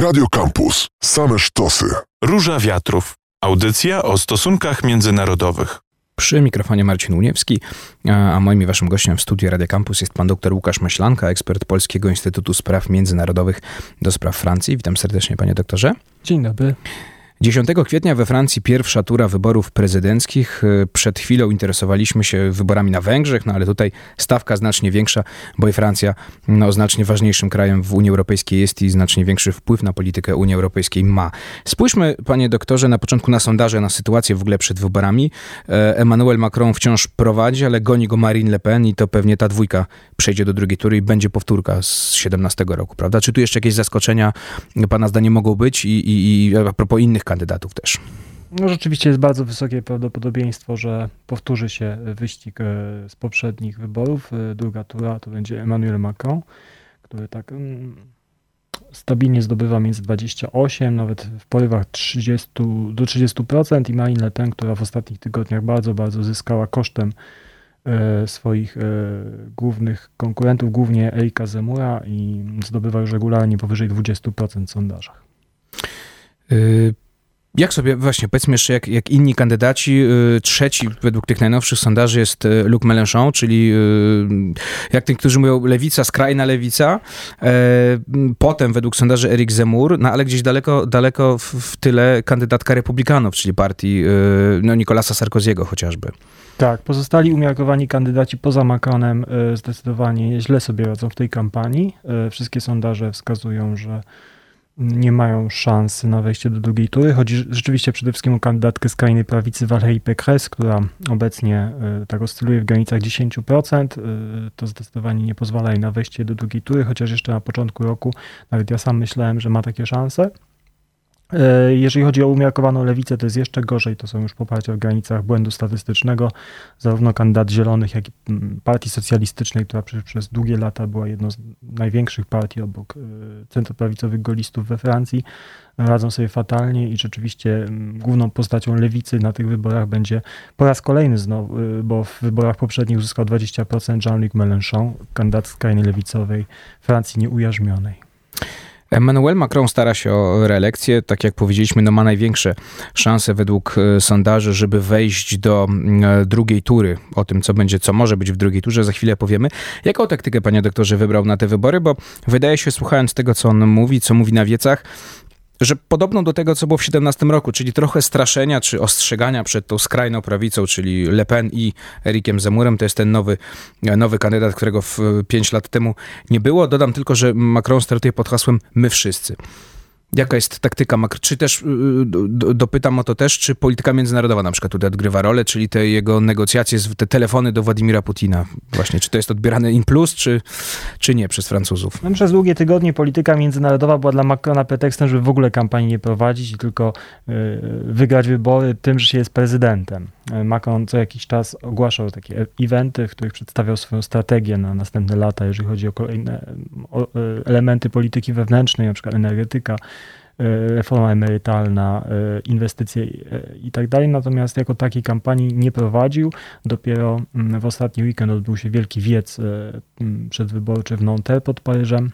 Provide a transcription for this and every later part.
Radio Campus. Same sztosy. Róża Wiatrów. Audycja o stosunkach międzynarodowych. Przy mikrofonie Marcin Uniewski, a moim i waszym gościem w studiu Radio Campus jest pan dr Łukasz Myślanka, ekspert Polskiego Instytutu Spraw Międzynarodowych do spraw Francji. Witam serdecznie, panie doktorze. Dzień dobry. 10 kwietnia we Francji pierwsza tura wyborów prezydenckich. E, przed chwilą interesowaliśmy się wyborami na Węgrzech, no ale tutaj stawka znacznie większa, bo i Francja no, znacznie ważniejszym krajem w Unii Europejskiej jest i znacznie większy wpływ na politykę Unii Europejskiej ma. Spójrzmy, panie doktorze, na początku na sondaże, na sytuację w ogóle przed wyborami. E, Emmanuel Macron wciąż prowadzi, ale goni go Marine Le Pen i to pewnie ta dwójka przejdzie do drugiej tury i będzie powtórka z 17 roku, prawda? Czy tu jeszcze jakieś zaskoczenia pana zdaniem mogą być i, i, i a propos innych kandydatów też. No rzeczywiście jest bardzo wysokie prawdopodobieństwo, że powtórzy się wyścig e, z poprzednich wyborów. E, druga tura to będzie Emmanuel Macron, który tak mm, stabilnie zdobywa między 28, nawet w porywach 30, do 30% i Marine Le Pen, która w ostatnich tygodniach bardzo, bardzo zyskała kosztem e, swoich głównych konkurentów, głównie Erika Zemura i zdobywa już regularnie powyżej 20% w sondażach. Y jak sobie, właśnie, powiedzmy jeszcze, jak, jak inni kandydaci, y, trzeci według tych najnowszych sondaży jest y, Luc Mélenchon, czyli y, jak niektórzy mówią, lewica, skrajna lewica. E, potem według sondaży Eric Zemmour, no ale gdzieś daleko, daleko w, w tyle kandydatka republikanów, czyli partii no, Nicolasa Sarkoziego chociażby. Tak, pozostali umiarkowani kandydaci poza Macronem zdecydowanie źle sobie radzą w tej kampanii. Wszystkie sondaże wskazują, że nie mają szansy na wejście do drugiej tury. Chodzi rzeczywiście przede wszystkim o kandydatkę skrajnej prawicy Valérie Pécresse, która obecnie y, tak oscyluje w granicach 10%. Y, to zdecydowanie nie pozwala jej na wejście do drugiej tury, chociaż jeszcze na początku roku nawet ja sam myślałem, że ma takie szanse. E, jeżeli chodzi o umiarkowaną lewicę, to jest jeszcze gorzej. To są już poparcia w granicach błędu statystycznego. Zarówno kandydat Zielonych, jak i mm, Partii Socjalistycznej, która przez, przez długie lata była jedną z największych partii obok e, centroprawicowych golistów we Francji, radzą sobie fatalnie i rzeczywiście mm, główną postacią lewicy na tych wyborach będzie po raz kolejny znowu, e, bo w wyborach poprzednich uzyskał 20% Jean-Luc Mélenchon, kandydat skrajnie lewicowej Francji nieujarzmionej. Emmanuel Macron stara się o reelekcję. Tak jak powiedzieliśmy, no ma największe szanse według e, sondaży, żeby wejść do e, drugiej tury. O tym, co będzie, co może być w drugiej turze, za chwilę powiemy. Jaką taktykę, panie doktorze, wybrał na te wybory? Bo wydaje się, słuchając tego, co on mówi, co mówi na wiecach, że podobną do tego, co było w 17 roku, czyli trochę straszenia czy ostrzegania przed tą skrajną prawicą, czyli Le Pen i Erikiem Zemurem, to jest ten nowy, nowy kandydat, którego w 5 lat temu nie było. Dodam tylko, że Macron startuje pod hasłem my wszyscy. Jaka jest taktyka makro? Czy też, y, y, dopytam o to też, czy polityka międzynarodowa na przykład tutaj odgrywa rolę, czyli te jego negocjacje, te telefony do Władimira Putina właśnie, czy to jest odbierane in plus, czy, czy nie przez Francuzów? No, przez długie tygodnie polityka międzynarodowa była dla Macrona pretekstem, żeby w ogóle kampanii nie prowadzić i tylko y, wygrać wybory tym, że się jest prezydentem. Macron co jakiś czas ogłaszał takie eventy, w których przedstawiał swoją strategię na następne lata, jeżeli chodzi o kolejne elementy polityki wewnętrznej, na przykład energetyka, E, reforma emerytalna, e, inwestycje e, i tak dalej. Natomiast jako takiej kampanii nie prowadził. Dopiero mm, w ostatni weekend odbył się wielki wiec przedwyborczy w Nanterre pod Paryżem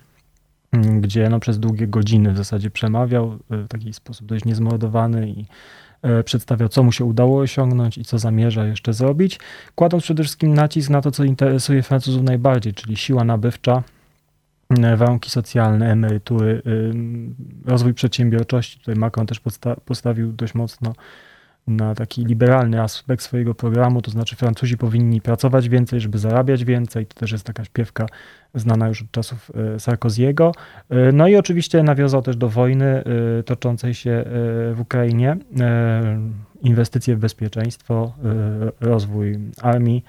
gdzie no, przez długie godziny w zasadzie przemawiał w taki sposób dość niezmordowany i przedstawiał, co mu się udało osiągnąć i co zamierza jeszcze zrobić, kładąc przede wszystkim nacisk na to, co interesuje Francuzów najbardziej, czyli siła nabywcza, warunki socjalne, emerytury, rozwój przedsiębiorczości. Tutaj Macron też posta postawił dość mocno na taki liberalny aspekt swojego programu, to znaczy Francuzi powinni pracować więcej, żeby zarabiać więcej. To też jest taka śpiewka znana już od czasów e, Sarkoziego. E, no i oczywiście nawiązał też do wojny e, toczącej się w Ukrainie, inwestycje w bezpieczeństwo, rozwój armii.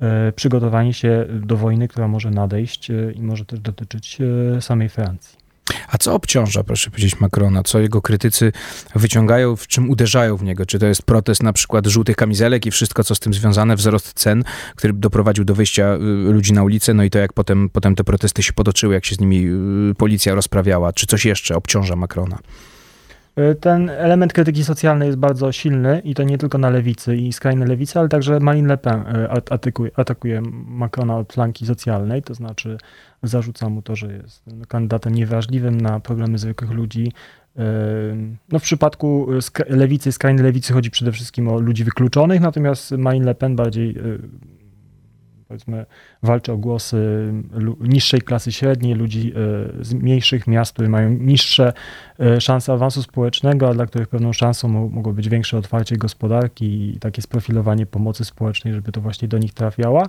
E, przygotowanie się do wojny, która może nadejść e, i może też dotyczyć e, samej Francji. A co obciąża, proszę powiedzieć, Macrona? Co jego krytycy wyciągają, w czym uderzają w niego? Czy to jest protest na przykład żółtych kamizelek i wszystko, co z tym związane, wzrost cen, który doprowadził do wyjścia ludzi na ulicę, no i to, jak potem, potem te protesty się potoczyły, jak się z nimi policja rozprawiała? Czy coś jeszcze obciąża Macrona? Y, ten element krytyki socjalnej jest bardzo silny i to nie tylko na lewicy i skrajnej lewicy, ale także Marine Le Pen y, atakuje, atakuje Macrona od flanki socjalnej, to znaczy zarzuca mu to, że jest kandydatem niewrażliwym na problemy zwykłych ludzi. Y, no w przypadku lewicy, skrajnej lewicy chodzi przede wszystkim o ludzi wykluczonych, natomiast Marine Le Pen bardziej powiedzmy walczy o głosy niższej klasy średniej, ludzi e, z mniejszych miast, które mają niższe e, szanse awansu społecznego, a dla których pewną szansą mogło być większe otwarcie gospodarki i takie sprofilowanie pomocy społecznej, żeby to właśnie do nich trafiała.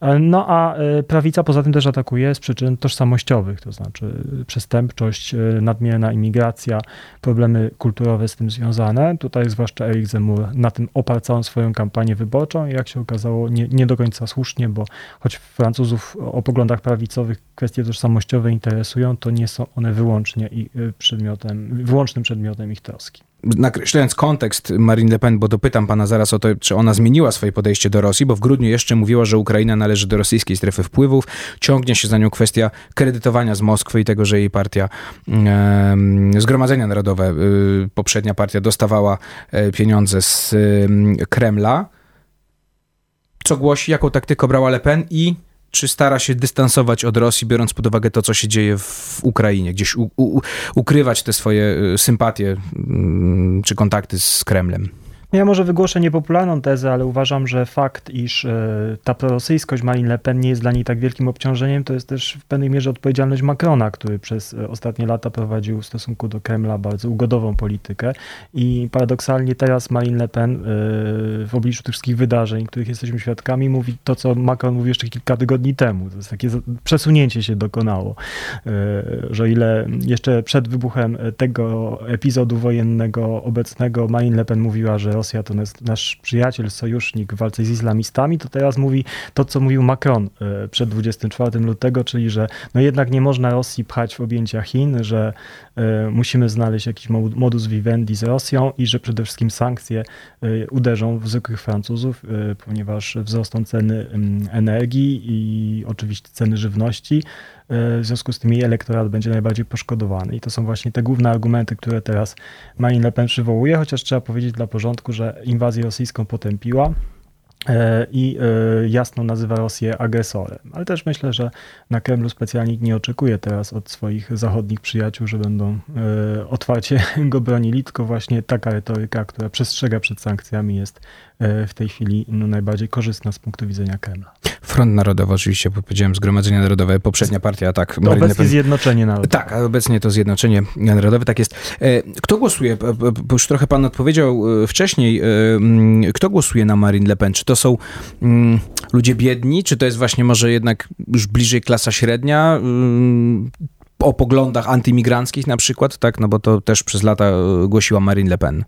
E, no a prawica poza tym też atakuje z przyczyn tożsamościowych, to znaczy przestępczość, nadmierna imigracja, problemy kulturowe z tym związane. Tutaj zwłaszcza Eric Zemmour na tym oparł całą swoją kampanię wyborczą i jak się okazało nie, nie do końca słusznie, bo choć Francuzów o poglądach prawicowych kwestie tożsamościowe interesują, to nie są one wyłącznie y, przedmiotem, wyłącznym przedmiotem ich troski nakreślając kontekst Marine Le Pen, bo dopytam pana zaraz o to, czy ona zmieniła swoje podejście do Rosji, bo w grudniu jeszcze mówiła, że Ukraina należy do rosyjskiej strefy wpływów. Ciągnie się za nią kwestia kredytowania z Moskwy i tego, że jej partia Zgromadzenia Narodowe, e, poprzednia partia dostawała e, pieniądze z Kremla co głosi, jaką taktykę brała Le Pen i czy stara się dystansować od Rosji, biorąc pod uwagę to, co się dzieje w Ukrainie, gdzieś u, u, ukrywać te swoje y, sympatie mm, czy kontakty z Kremlem? Ja może wygłoszę niepopularną tezę, ale uważam, że fakt, iż e, ta prorosyjskość Marine Le Pen nie jest dla niej tak wielkim obciążeniem, to jest też w pewnej mierze odpowiedzialność Macrona, który przez e, ostatnie lata prowadził w stosunku do Kremla bardzo ugodową politykę i paradoksalnie teraz Marine Le Pen e, w obliczu tych wszystkich wydarzeń, których jesteśmy świadkami, mówi to, co Macron mówił jeszcze kilka tygodni temu. To jest takie przesunięcie się dokonało, że ile jeszcze przed wybuchem tego epizodu wojennego obecnego Marine Le Pen mówiła, że Rosja to jest nasz przyjaciel, sojusznik w walce z islamistami, to teraz mówi to, co mówił Macron e, przed 24 lutego, czyli że no jednak nie można Rosji pchać w objęcia Chin, że e, musimy znaleźć jakiś modus vivendi z Rosją i że przede wszystkim sankcje e, uderzą w zwykłych Francuzów, ponieważ wzrosną ceny mm, energii i oczywiście ceny żywności. W związku z tym jej elektorat będzie najbardziej poszkodowany. I to są właśnie te główne argumenty, które teraz Marine Le Pen przywołuje, chociaż trzeba powiedzieć dla porządku, że inwazję rosyjską potępiła e, i e, jasno nazywa Rosję agresorem. Ale też myślę, że na Kremlu specjalnie nie oczekuje teraz od swoich zachodnich przyjaciół, że będą e, otwarcie go bronili, tylko właśnie taka retoryka, która przestrzega przed sankcjami jest w tej chwili no, najbardziej korzystna z punktu widzenia Kremla. Front Narodowy, oczywiście, powiedziałem Zgromadzenie Narodowe, poprzednia partia, tak. To obecnie Pen... Zjednoczenie Narodowe. Tak, a obecnie to Zjednoczenie Narodowe, tak jest. E, kto głosuje, bo już trochę pan odpowiedział e, wcześniej, e, mm, kto głosuje na Marine Le Pen? Czy to są mm, ludzie biedni, czy to jest właśnie może jednak już bliżej klasa średnia? Mm, o poglądach antymigranckich na przykład, tak, no bo to też przez lata głosiła Marine Le Pen.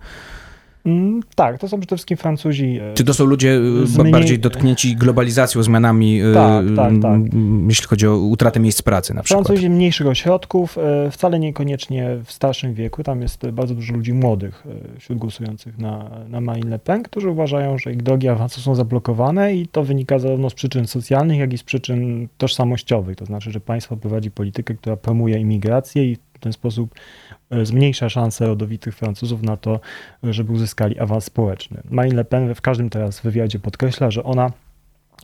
Mm, tak, to są przede wszystkim Francuzi. E, Czy to są ludzie e, bardziej dotknięci globalizacją, zmianami, e, tak, tak, tak. jeśli chodzi o utratę miejsc pracy na przykład? Francuzi mniejszych ośrodków, wcale niekoniecznie w starszym wieku. Tam jest bardzo dużo ludzi młodych wśród głosujących na, na Marine Le Pen, którzy uważają, że ich drogi awansu są zablokowane i to wynika zarówno z przyczyn socjalnych, jak i z przyczyn tożsamościowych. To znaczy, że państwo prowadzi politykę, która promuje imigrację i w ten sposób e, zmniejsza szanse rodowitych Francuzów na to, żeby uzyskali awans społeczny. Marine Le Pen w każdym teraz wywiadzie podkreśla, że ona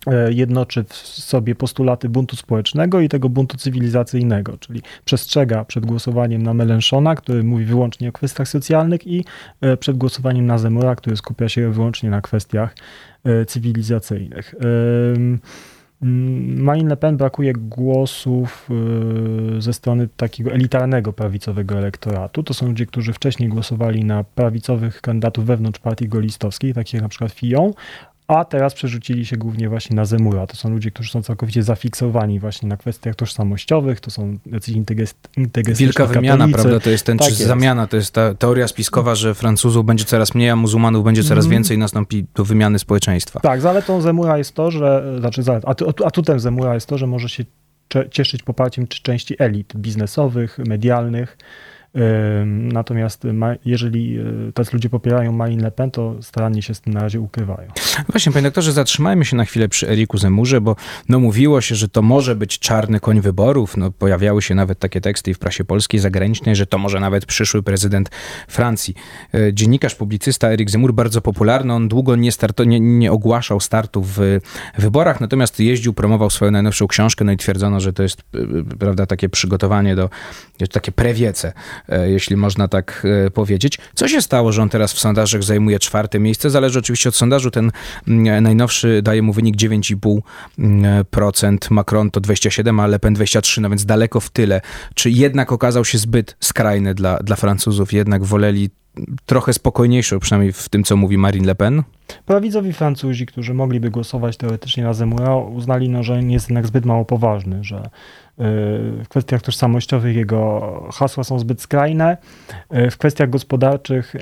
e, jednoczy w sobie postulaty buntu społecznego i tego buntu cywilizacyjnego, czyli przestrzega przed głosowaniem na Melenchona, który mówi wyłącznie o kwestiach socjalnych i e, przed głosowaniem na Zemura, który skupia się wyłącznie na kwestiach cywilizacyjnych. Marine Le Pen brakuje głosów y, ze strony takiego elitarnego prawicowego elektoratu. To są ludzie, którzy wcześniej głosowali na prawicowych kandydatów wewnątrz partii golistowskiej, takich jak na przykład Fillon, a teraz przerzucili się głównie właśnie na Zemura. To są ludzie, którzy są całkowicie zafiksowani właśnie na kwestiach tożsamościowych, to są jacyś integrystyczni Wielka wymiana, katolicy. prawda, to jest ten, tak czy jest. zamiana, to jest ta teoria spiskowa, że Francuzów będzie coraz mniej, a muzułmanów będzie coraz mm. więcej i nastąpi do wymiany społeczeństwa. Tak, zaletą Zemura jest to, że, znaczy atutem Zemura jest to, że może się cieszyć poparciem czy części elit biznesowych, medialnych, Natomiast jeżeli tacy ludzie popierają Marine Le Pen, to starannie się z tym na razie ukrywają. Właśnie, panie doktorze, zatrzymajmy się na chwilę przy Eriku Zemurze, bo no, mówiło się, że to może być czarny koń wyborów. No, pojawiały się nawet takie teksty w prasie polskiej, zagranicznej, że to może nawet przyszły prezydent Francji. E, dziennikarz, publicysta Erik Zemur, bardzo popularny, on długo nie, starto, nie, nie ogłaszał startów w wyborach, natomiast jeździł, promował swoją najnowszą książkę, no i twierdzono, że to jest e, prawda, takie przygotowanie do, takie prewiece, e, jeśli można tak powiedzieć. Co się stało, że on teraz w sondażach zajmuje czwarte miejsce? Zależy oczywiście od sondażu. Ten mm, najnowszy daje mu wynik 9,5%, Macron to 27, a Le Pen 23, no więc daleko w tyle. Czy jednak okazał się zbyt skrajny dla, dla Francuzów, jednak woleli trochę spokojniejszą, przynajmniej w tym, co mówi Marine Le Pen? Prawicowi Francuzi, którzy mogliby głosować teoretycznie na Zemura, uznali, no, że nie jest jednak zbyt mało poważny, że w kwestiach tożsamościowych jego hasła są zbyt skrajne. W kwestiach gospodarczych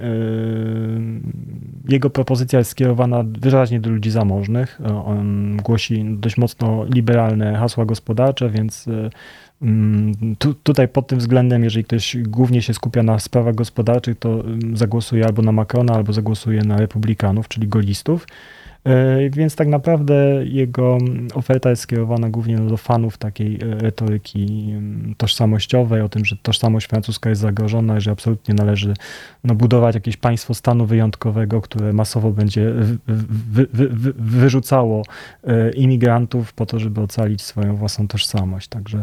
jego propozycja jest skierowana wyraźnie do ludzi zamożnych. On głosi dość mocno liberalne hasła gospodarcze, więc mm, tu, tutaj pod tym względem, jeżeli ktoś głównie się skupia na sprawach gospodarczych, to mm, zagłosuje albo na Macrona, albo zagłosuje na republikanów, czyli golistów. E, więc tak naprawdę jego oferta jest skierowana głównie do fanów takiej e, retoryki mm, tożsamościowej, o tym, że tożsamość francuska jest zagrożona, że absolutnie należy no, budować jakieś państwo stanu wyjątkowego, które masowo będzie wy, wy, wy, wyrzucało e, imigrantów po to, żeby ocalić swoją własną tożsamość. Także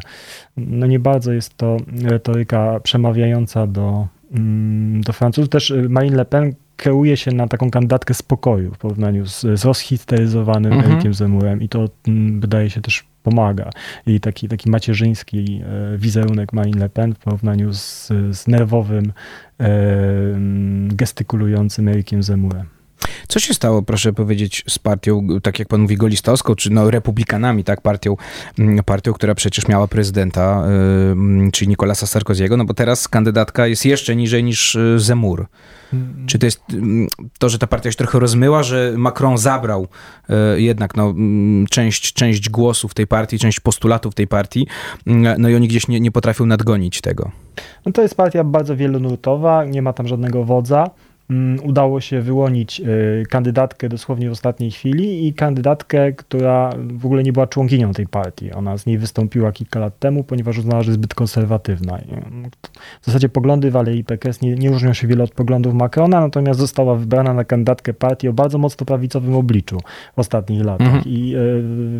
no, nie bardzo jest to retoryka przemawiająca do, mm, do Francuzów. Też Marine Le Pen kreuje się na taką kandydatkę spokoju w porównaniu z, z rozhisteryzowanym mhm. Erikiem Zemurem i to m, mm, wydaje się też pomaga. I taki, taki macierzyński e, wizerunek Marine Le Pen w porównaniu z, z nerwowym, e, gestykulującym Erikiem Zemurem. Co się stało, proszę powiedzieć, z partią, tak jak pan mówi, golistowską, czy no, republikanami, tak, partią, mm, partią, która przecież miała prezydenta, yy, czyli Nicolasa Sarkoziego, no bo teraz kandydatka jest jeszcze niżej niż y, Zemur. Czy to jest mm, to, że ta partia się trochę rozmyła, że Macron zabrał y, jednak no, mm, część, część głosów tej partii, część postulatów tej partii, no i oni gdzieś nie, nie potrafią nadgonić tego? No to jest partia bardzo wielonurtowa, nie ma tam żadnego wodza. Mm, udało się wyłonić y, kandydatkę dosłownie w ostatniej chwili i kandydatkę, która w ogóle nie była członkinią tej partii. Ona z niej wystąpiła kilka lat temu, ponieważ uznała, że jest zbyt konserwatywna. W zasadzie poglądy Valérie Pécresse nie, nie różnią się wiele od poglądów Macrona, natomiast została wybrana na kandydatkę partii o bardzo mocno prawicowym obliczu w ostatnich latach. Mhm. I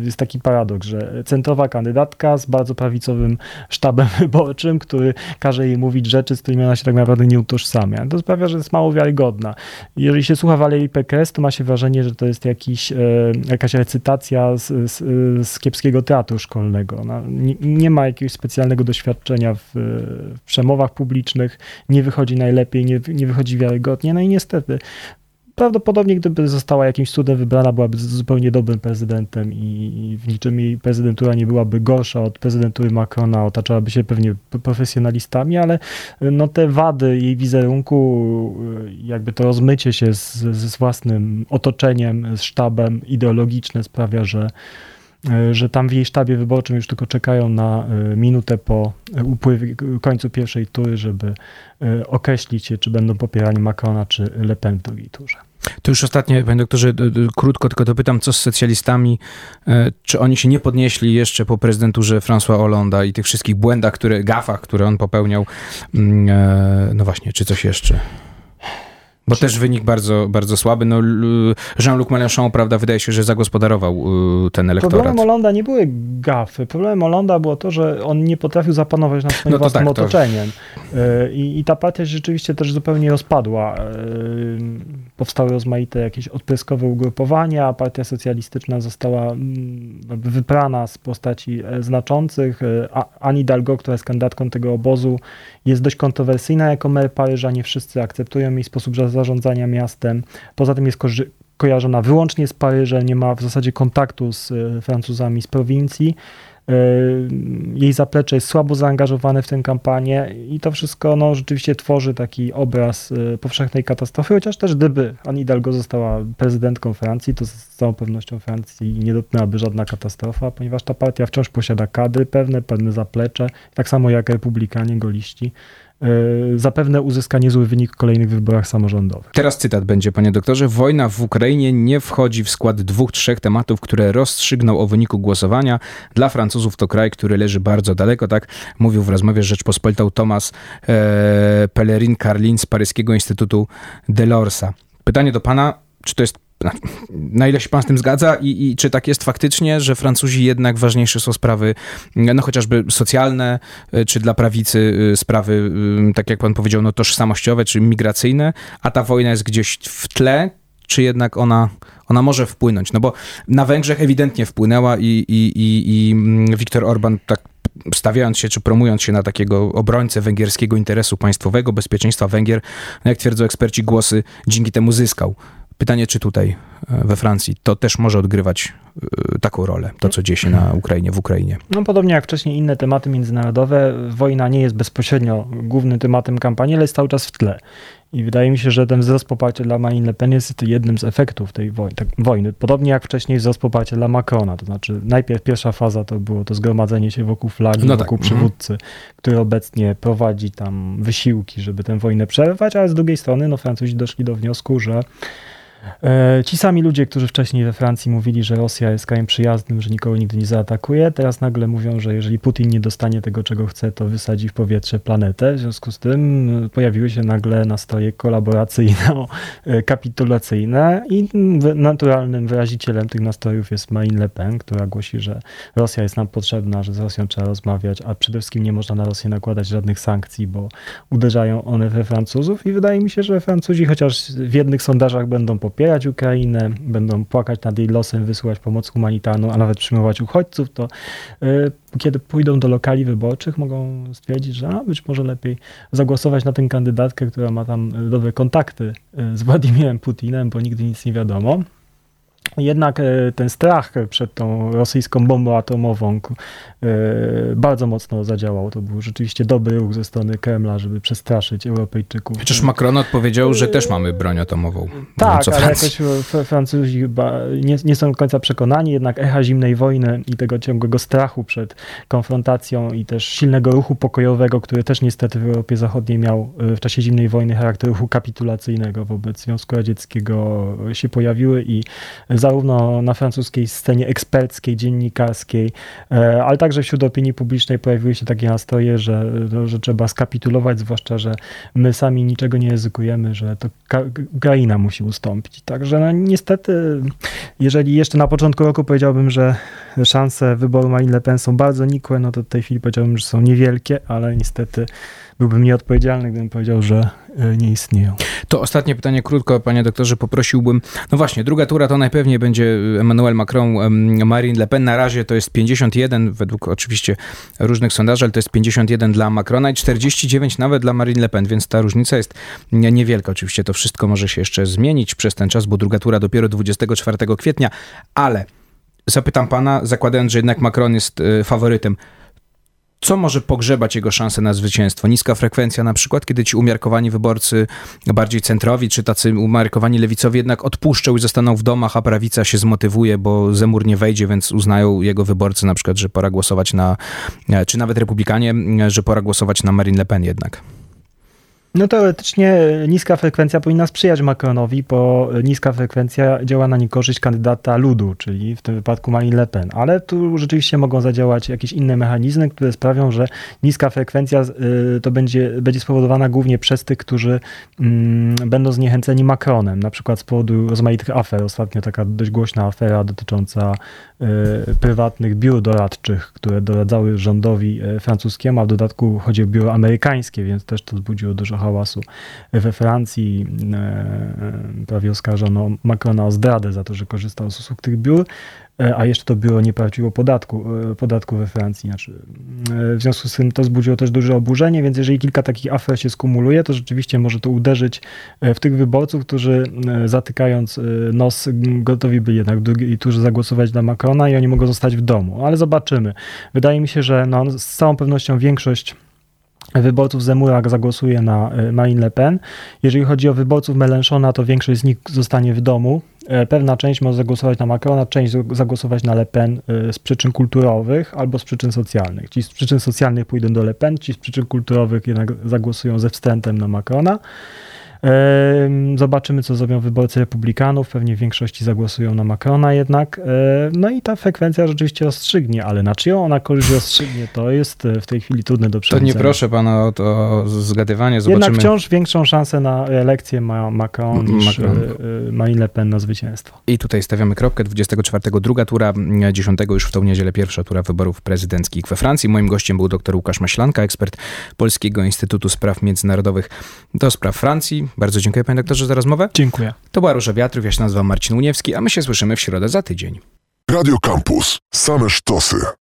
y, jest taki paradoks, że centrowa kandydatka z bardzo prawicowym sztabem wyborczym, który każe jej mówić rzeczy, z którymi ona się tak naprawdę nie utożsamia. To sprawia, że jest mało wiarygodna wiarygodna. Jeżeli się słucha Valerii Pekes, to ma się wrażenie, że to jest jakiś, e, jakaś recytacja z, z, z kiepskiego teatru szkolnego. Ona nie, nie, ma jakiegoś specjalnego doświadczenia w, w przemowach publicznych, nie wychodzi najlepiej, nie, nie wychodzi wiarygodnie. No i niestety prawdopodobnie gdyby została jakimś cudem wybrana, byłaby zupełnie dobrym prezydentem i w niczym jej prezydentura nie byłaby gorsza od prezydentury Macrona, otaczałaby się pewnie profesjonalistami, ale no te wady jej wizerunku, jakby to rozmycie się z, własnym otoczeniem, z sztabem ideologiczne sprawia, że że tam w jej sztabie wyborczym już tylko czekają na minutę po upływie, końcu pierwszej tury, żeby określić się, czy będą popierali Macrona, czy Le Pen w drugiej turze. To już ostatnie, panie doktorze, krótko tylko dopytam, co z socjalistami, e, czy oni się nie podnieśli jeszcze po prezydenturze François Hollanda i tych wszystkich błędach, które, gafach, które on popełniał, mm, e, no właśnie, czy coś jeszcze? Bo też wynik bardzo, bardzo słaby. No, Jean-Luc Mélenchon, prawda, wydaje się, że zagospodarował y, ten elektorat. Problemem Hollanda nie były gafy. Problemem Hollanda było to, że on nie potrafił zapanować nad swoim no własnym tak, otoczeniem. To... Y, I, I ta partia rzeczywiście też zupełnie rozpadła. Powstały rozmaite jakieś odpryskowe ugrupowania. Partia socjalistyczna została mm, wyprana z postaci e, znaczących. Anne Hidalgo, która jest kandydatką tego obozu, jest dość kontrowersyjna jako mer Paryża. Nie wszyscy akceptują jej sposób zarządzania miastem. Poza tym jest ko kojarzona wyłącznie z Paryżem, nie ma w zasadzie kontaktu z e, Francuzami z prowincji. E, jej zaplecze jest słabo zaangażowane w tę kampanię i to wszystko no, rzeczywiście tworzy taki obraz e, powszechnej katastrofy, chociaż też gdyby Anne Hidalgo została prezydentką Francji, to z całą pewnością Francji nie dotknęłaby żadna katastrofa, ponieważ ta partia wciąż posiada kadry pewne, pewne zaplecze, tak samo jak republikanie, goliści zapewne uzyska niezły wynik w kolejnych wyborach samorządowych. Teraz cytat będzie, panie doktorze. Wojna w Ukrainie nie wchodzi w skład dwóch, trzech tematów, które rozstrzygną o wyniku głosowania. Dla Francuzów to kraj, który leży bardzo daleko, tak mówił w rozmowie z Rzeczpospolitą Thomas e, Pellerin Carlin z Paryskiego Instytutu Delorsa. Pytanie do pana, czy to jest na ile się pan z tym zgadza i, i, czy tak jest faktycznie, że Francuzi jednak ważniejsze są sprawy, no chociażby socjalne, e, czy dla prawicy e, sprawy, e, tak jak pan powiedział, no tożsamościowe, czy migracyjne, a ta wojna jest gdzieś w tle, czy jednak ona, ona może wpłynąć? No bo na Węgrzech ewidentnie wpłynęła i, i, i, i mm, Viktor Orban tak stawiając się czy promując się na takiego obrońcę węgierskiego interesu państwowego, bezpieczeństwa Węgier, no jak twierdzą eksperci, głosy dzięki temu zyskał. Pytanie, czy tutaj e, we Francji to też może odgrywać e, taką rolę, to co dzieje się na Ukrainie, w Ukrainie. No podobnie jak wcześniej inne tematy międzynarodowe, wojna nie jest bezpośrednio głównym tematem kampanii, ale jest cały czas w tle. I wydaje mi się, że ten wzrost poparcia dla Marine Le Pen jest jednym z efektów tej wojny, tak, wojny. Podobnie jak wcześniej wzrost poparcia dla Macrona. To znaczy, najpierw pierwsza faza to było to zgromadzenie się wokół flagi, no wokół tak. Mhm. przywódcy, który obecnie prowadzi tam wysiłki, żeby tę wojnę przerwać, ale z drugiej strony no, Francuzi doszli do wniosku, że ci sami ludzie, którzy wcześniej we Francji mówili, że Rosja jest krajem przyjaznym, że nikogo nigdy nie zaatakuje, teraz nagle mówią, że jeżeli Putin nie dostanie tego, czego chce, to wysadzi w powietrze planetę. W związku z tym e, pojawiły się nagle nastroje kolaboracyjno-kapitulacyjne i naturalnym wyrazicielem tych nastrojów jest Marine Le Pen, która głosi, że Rosja jest nam potrzebna, że z Rosją trzeba rozmawiać, a przede wszystkim nie można na Rosję nakładać żadnych sankcji, bo uderzają one we Francuzów i wydaje mi się, że Francuzi chociaż w jednych sondażach będą po popierać Ukrainę, będą płakać nad jej losem, wysyłać pomoc humanitarną, a nawet przyjmować uchodźców, to y, kiedy pójdą do lokali wyborczych, mogą stwierdzić, że a, być może lepiej zagłosować na tę kandydatkę, która ma tam dobre kontakty y, z Władimirem Putinem, bo nigdy nic nie wiadomo. Jednak e, ten strach przed tą rosyjską bombą atomową e, bardzo mocno zadziałał. To był rzeczywiście dobry ruch ze strony Kremla, żeby przestraszyć Europejczyków. Chociaż Macron odpowiedział, że też mamy broń atomową. Tak, ale jakoś Francuzi chyba nie, nie, są do końca przekonani, jednak echa zimnej wojny i tego ciągłego strachu przed konfrontacją i też silnego ruchu pokojowego, który też niestety w Europie Zachodniej miał e, w czasie zimnej wojny charakter ruchu kapitulacyjnego wobec Związku Radzieckiego się pojawiły i zarówno na francuskiej scenie eksperckiej, dziennikarskiej, e, ale także wśród opinii publicznej pojawiły się takie nastroje, że, no, że trzeba skapitulować, zwłaszcza, że my sami niczego nie ryzykujemy, że to Ukraina musi ustąpić. Także no, niestety, jeżeli jeszcze na początku roku powiedziałbym, że szanse wyboru Marine Le Pen są bardzo nikłe, no to w tej chwili powiedziałbym, że są niewielkie, ale niestety byłbym nieodpowiedzialny, gdybym powiedział, że e, nie istnieją. To ostatnie pytanie krótko, panie doktorze, poprosiłbym. No właśnie, druga tura to najpewniej będzie Emmanuel Macron, Marine Le Pen. Na razie to jest 51, według oczywiście różnych sondaży, ale to jest 51 dla Macrona i 49 nawet dla Marine Le Pen, więc ta różnica jest niewielka. Oczywiście to wszystko może się jeszcze zmienić przez ten czas, bo druga tura dopiero 24 kwietnia, ale zapytam pana, zakładając, że jednak Macron jest e, faworytem, co może pogrzebać jego szanse na zwycięstwo? Niska frekwencja na przykład, kiedy ci umiarkowani wyborcy bardziej centrowi, czy tacy umiarkowani lewicowi jednak odpuszczą i zostaną w domach, a prawica się zmotywuje, bo Zemur nie wejdzie, więc uznają jego wyborcy na przykład, że pora głosować na, czy nawet republikanie, że pora głosować na Marine Le Pen jednak. No teoretycznie niska frekwencja powinna sprzyjać Macronowi, bo niska frekwencja działa na niekorzyść kandydata ludu, czyli w tym wypadku Marine Le Pen. Ale tu rzeczywiście mogą zadziałać jakieś inne mechanizmy, które sprawią, że niska frekwencja y, to będzie, będzie spowodowana głównie przez tych, którzy mm, będą zniechęceni Macronem, na przykład z powodu rozmaitych afer. Ostatnio taka dość głośna afera dotycząca y, prywatnych biur doradczych, które doradzały rządowi y, francuskiemu, a w dodatku chodzi o biuro amerykańskie, więc też to wzbudziło dużo hałasu. We Francji e, e, prawie oskarżono Macrona o zdradę za to, że korzystał z usług tych biur, e, a jeszcze to biuro nie płaciło podatku, podatku we Francji. Znaczy, w związku z tym to wzbudziło też duże oburzenie, więc jeżeli kilka takich afer się skumuluje, to rzeczywiście może to uderzyć w tych wyborców, którzy zatykając nos gotowi byli jednak drugi, którzy zagłosować dla Macrona i oni mogą zostać w domu. Ale zobaczymy. Wydaje mi się, że no, z całą pewnością większość wyborców Zemura zagłosuje na e, Marine Le Pen. Jeżeli chodzi o wyborców Mélenchona, to większość z nich zostanie w domu. E, Pewna część może zagłosować na Macrona, część zagłosować na Le Pen e, z przyczyn kulturowych albo z przyczyn socjalnych. Ci z przyczyn socjalnych pójdą do Le Pen, ci z przyczyn kulturowych jednak zagłosują ze wstrętem na Macrona. Zobaczymy, co zrobią wyborcy republikanów. Pewnie w większości zagłosują na Macrona jednak. No i ta frekwencja rzeczywiście rozstrzygnie, ale na czyją ona korzyść rozstrzygnie, to jest e, w tej chwili trudne do To przewidzenia. nie proszę pana o to zgadywanie, zobaczymy. Jednak wciąż większą szansę na elekcję ma Macron niż Macron. e, e, Marine Le Pen na zwycięstwo. I tutaj stawiamy kropkę. 24 druga tura, 10 już w tą niedzielę pierwsza tura wyborów prezydenckich we Francji. Moim gościem był dr Łukasz Maślanka, ekspert Polskiego Instytutu Spraw Międzynarodowych do spraw Francji. Bardzo dziękuję panie doktorze za rozmowę. Dziękuję. To była Róża Wiatrów, ja się nazywam Marcin Uniewski, a my się słyszymy w środę za tydzień. Radio Campus. Same sztosy.